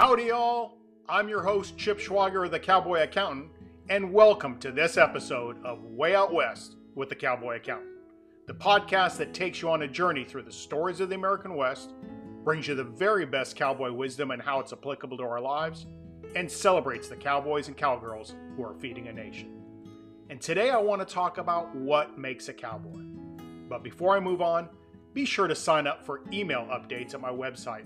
Howdy, y'all. I'm your host, Chip Schweiger, the Cowboy Accountant, and welcome to this episode of Way Out West with the Cowboy Accountant, the podcast that takes you on a journey through the stories of the American West, brings you the very best cowboy wisdom and how it's applicable to our lives, and celebrates the cowboys and cowgirls who are feeding a nation. And today I want to talk about what makes a cowboy. But before I move on, be sure to sign up for email updates at my website,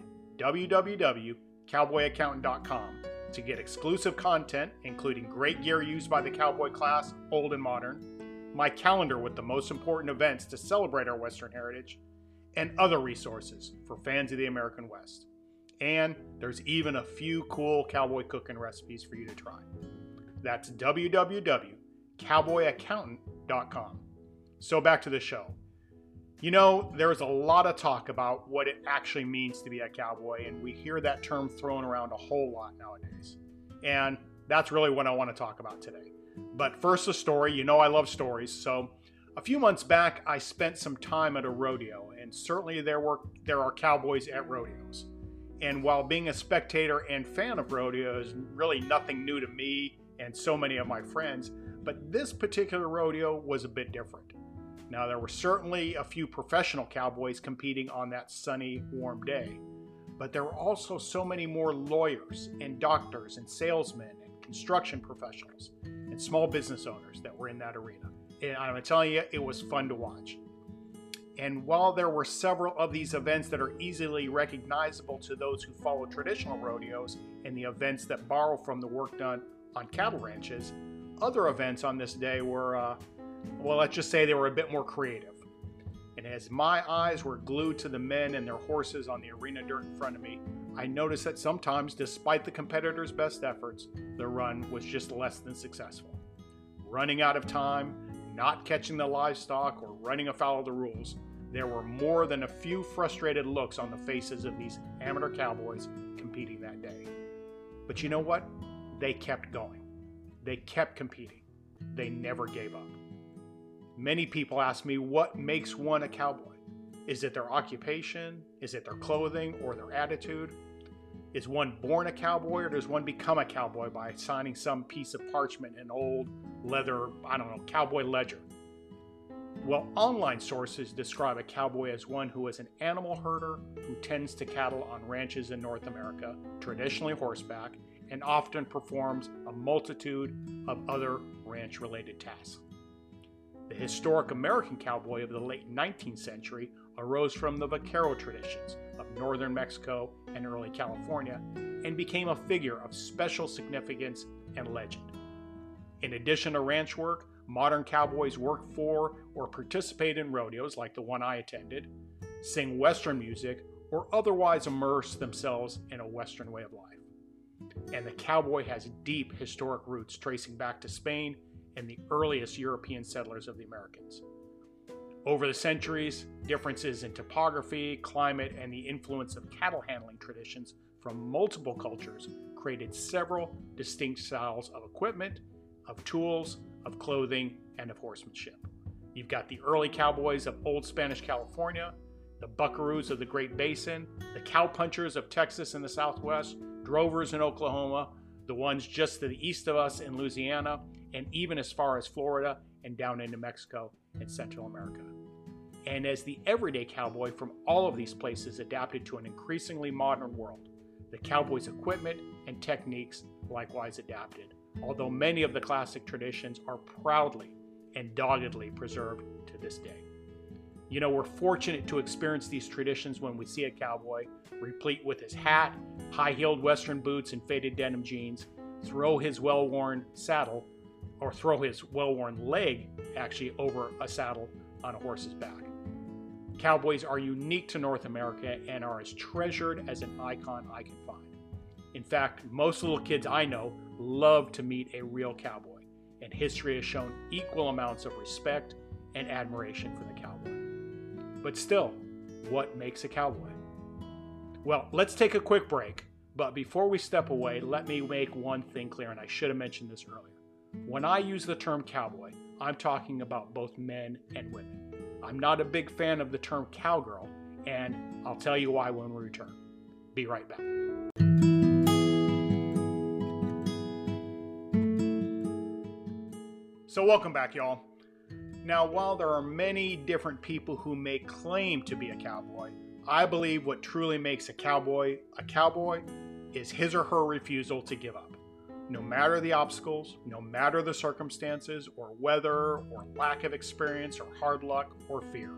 www.cowboyaccountant.com, to get exclusive content, including great gear used by the cowboy class, old and modern, my calendar with the most important events to celebrate our Western heritage, and other resources for fans of the American West. And there's even a few cool cowboy cooking recipes for you to try. That's www.cowboyaccountant.com. So back to the show. You know, there's a lot of talk about what it actually means to be a cowboy, and we hear that term thrown around a whole lot nowadays. And that's really what I want to talk about today. But first, a story. You know, I love stories. So, a few months back, I spent some time at a rodeo, and certainly there were there are cowboys at rodeos. And while being a spectator and fan of rodeo is really nothing new to me and so many of my friends, but this particular rodeo was a bit different. Now, there were certainly a few professional cowboys competing on that sunny, warm day, but there were also so many more lawyers and doctors and salesmen and construction professionals and small business owners that were in that arena. And I'm telling you, it was fun to watch. And while there were several of these events that are easily recognizable to those who follow traditional rodeos and the events that borrow from the work done on cattle ranches, other events on this day were, uh, well, let's just say they were a bit more creative. And as my eyes were glued to the men and their horses on the arena dirt in front of me, I noticed that sometimes, despite the competitors' best efforts, the run was just less than successful. Running out of time, not catching the livestock, or running afoul of the rules, there were more than a few frustrated looks on the faces of these amateur cowboys competing that day. But you know what? They kept going. They kept competing. They never gave up. Many people ask me what makes one a cowboy. Is it their occupation? Is it their clothing or their attitude? Is one born a cowboy or does one become a cowboy by signing some piece of parchment in old leather, I don't know, cowboy ledger? Well, online sources describe a cowboy as one who is an animal herder who tends to cattle on ranches in North America, traditionally horseback, and often performs a multitude of other ranch related tasks. The historic American cowboy of the late 19th century arose from the vaquero traditions of northern Mexico and early California and became a figure of special significance and legend. In addition to ranch work, modern cowboys work for or participate in rodeos like the one I attended, sing Western music, or otherwise immerse themselves in a Western way of life. And the cowboy has deep historic roots tracing back to Spain and the earliest European settlers of the Americans. Over the centuries, differences in topography, climate, and the influence of cattle handling traditions from multiple cultures created several distinct styles of equipment, of tools, of clothing, and of horsemanship. You've got the early cowboys of old Spanish California, the buckaroos of the Great Basin, the cowpunchers of Texas and the Southwest, drovers in Oklahoma, the ones just to the east of us in Louisiana, and even as far as Florida and down into Mexico and Central America. And as the everyday cowboy from all of these places adapted to an increasingly modern world, the cowboy's equipment and techniques likewise adapted, although many of the classic traditions are proudly and doggedly preserved to this day. You know, we're fortunate to experience these traditions when we see a cowboy, replete with his hat, high heeled Western boots, and faded denim jeans, throw his well worn saddle, or throw his well worn leg actually over a saddle on a horse's back. Cowboys are unique to North America and are as treasured as an icon I can find. In fact, most little kids I know love to meet a real cowboy, and history has shown equal amounts of respect and admiration for the cowboy. But still, what makes a cowboy? Well, let's take a quick break. But before we step away, let me make one thing clear, and I should have mentioned this earlier. When I use the term cowboy, I'm talking about both men and women. I'm not a big fan of the term cowgirl, and I'll tell you why when we return. Be right back. So, welcome back, y'all. Now, while there are many different people who may claim to be a cowboy, I believe what truly makes a cowboy a cowboy is his or her refusal to give up. No matter the obstacles, no matter the circumstances, or weather, or lack of experience, or hard luck, or fear,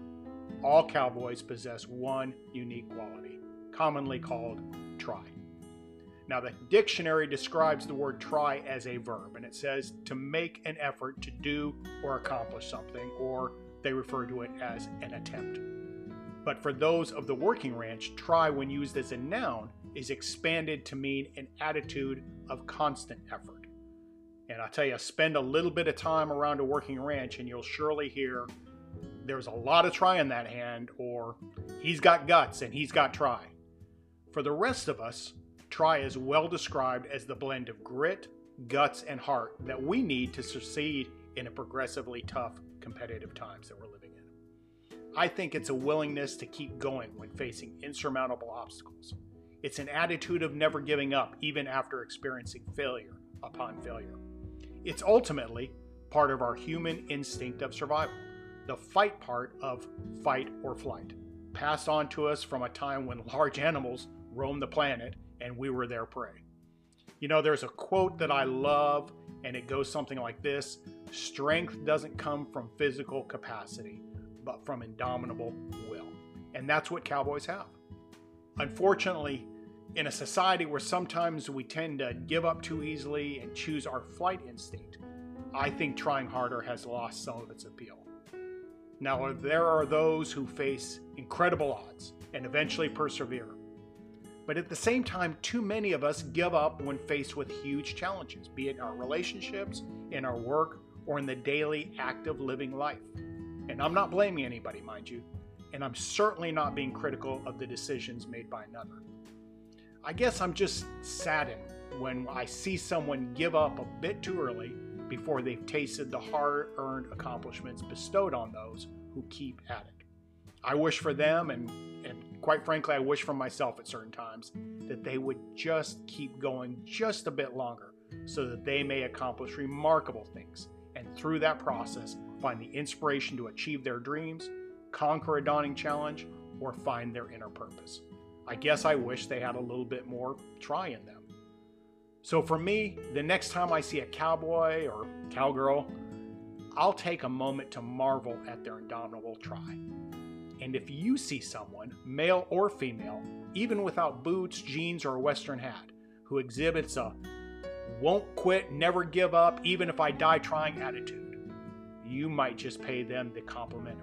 all cowboys possess one unique quality, commonly called try. Now, the dictionary describes the word try as a verb, and it says to make an effort to do or accomplish something, or they refer to it as an attempt. But for those of the working ranch, try, when used as a noun, is expanded to mean an attitude of constant effort. And I tell you, spend a little bit of time around a working ranch, and you'll surely hear there's a lot of try in that hand, or he's got guts and he's got try. For the rest of us, Try is well described as the blend of grit, guts, and heart that we need to succeed in a progressively tough competitive times that we're living in. I think it's a willingness to keep going when facing insurmountable obstacles. It's an attitude of never giving up even after experiencing failure upon failure. It's ultimately part of our human instinct of survival, the fight part of fight or flight, passed on to us from a time when large animals roamed the planet and we were their prey. You know, there's a quote that I love, and it goes something like this Strength doesn't come from physical capacity, but from indomitable will. And that's what cowboys have. Unfortunately, in a society where sometimes we tend to give up too easily and choose our flight instinct, I think trying harder has lost some of its appeal. Now, there are those who face incredible odds and eventually persevere. But at the same time, too many of us give up when faced with huge challenges, be it in our relationships, in our work, or in the daily active living life. And I'm not blaming anybody, mind you, and I'm certainly not being critical of the decisions made by another. I guess I'm just saddened when I see someone give up a bit too early before they've tasted the hard earned accomplishments bestowed on those who keep at it. I wish for them and and quite frankly, I wish for myself at certain times that they would just keep going just a bit longer so that they may accomplish remarkable things and through that process find the inspiration to achieve their dreams, conquer a daunting challenge, or find their inner purpose. I guess I wish they had a little bit more try in them. So for me, the next time I see a cowboy or cowgirl, I'll take a moment to marvel at their indomitable try. And if you see someone, male or female, even without boots, jeans, or a Western hat, who exhibits a won't quit, never give up, even if I die trying attitude, you might just pay them the compliment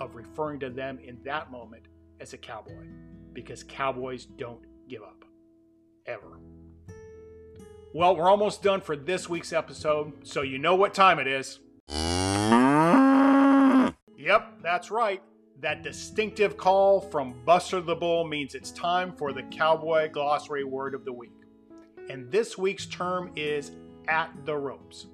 of referring to them in that moment as a cowboy, because cowboys don't give up. Ever. Well, we're almost done for this week's episode, so you know what time it is. Yep, that's right. That distinctive call from Buster the Bull means it's time for the Cowboy Glossary Word of the Week. And this week's term is at the ropes.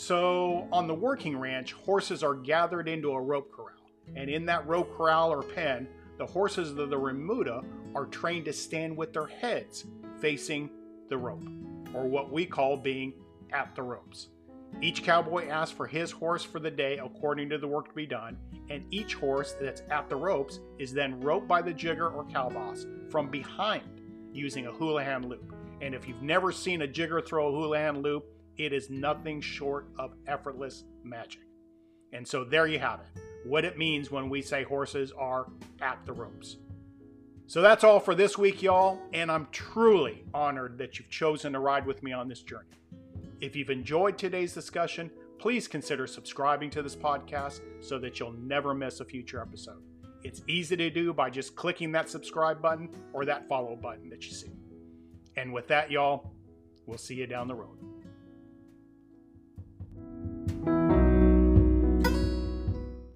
So, on the working ranch, horses are gathered into a rope corral. And in that rope corral or pen, the horses of the remuda are trained to stand with their heads facing the rope, or what we call being at the ropes. Each cowboy asks for his horse for the day according to the work to be done, and each horse that's at the ropes is then roped by the jigger or cow boss from behind using a Houlihan loop. And if you've never seen a jigger throw a Houlihan loop, it is nothing short of effortless magic. And so there you have it what it means when we say horses are at the ropes. So that's all for this week, y'all, and I'm truly honored that you've chosen to ride with me on this journey. If you've enjoyed today's discussion, please consider subscribing to this podcast so that you'll never miss a future episode. It's easy to do by just clicking that subscribe button or that follow button that you see. And with that, y'all, we'll see you down the road.